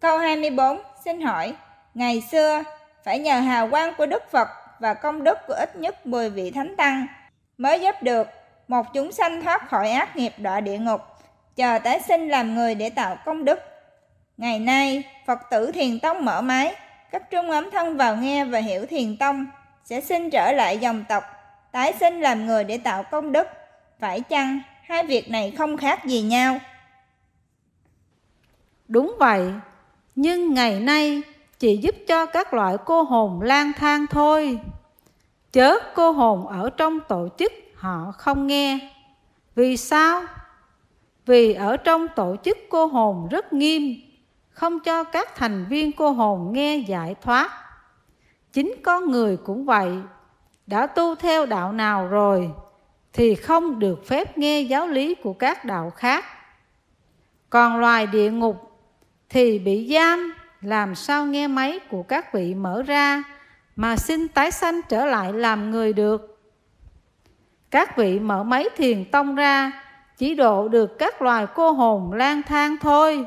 Câu 24 xin hỏi, ngày xưa phải nhờ hào quang của Đức Phật và công đức của ít nhất 10 vị thánh tăng mới giúp được một chúng sanh thoát khỏi ác nghiệp đọa địa ngục, chờ tái sinh làm người để tạo công đức. Ngày nay, Phật tử Thiền Tông mở máy, các trung ấm thân vào nghe và hiểu Thiền Tông sẽ sinh trở lại dòng tộc, tái sinh làm người để tạo công đức. Phải chăng hai việc này không khác gì nhau? Đúng vậy, nhưng ngày nay chỉ giúp cho các loại cô hồn lang thang thôi. Chớ cô hồn ở trong tổ chức họ không nghe. Vì sao? Vì ở trong tổ chức cô hồn rất nghiêm, không cho các thành viên cô hồn nghe giải thoát. Chính con người cũng vậy, đã tu theo đạo nào rồi thì không được phép nghe giáo lý của các đạo khác. Còn loài địa ngục thì bị giam, làm sao nghe máy của các vị mở ra mà xin tái sanh trở lại làm người được. Các vị mở máy thiền tông ra chỉ độ được các loài cô hồn lang thang thôi.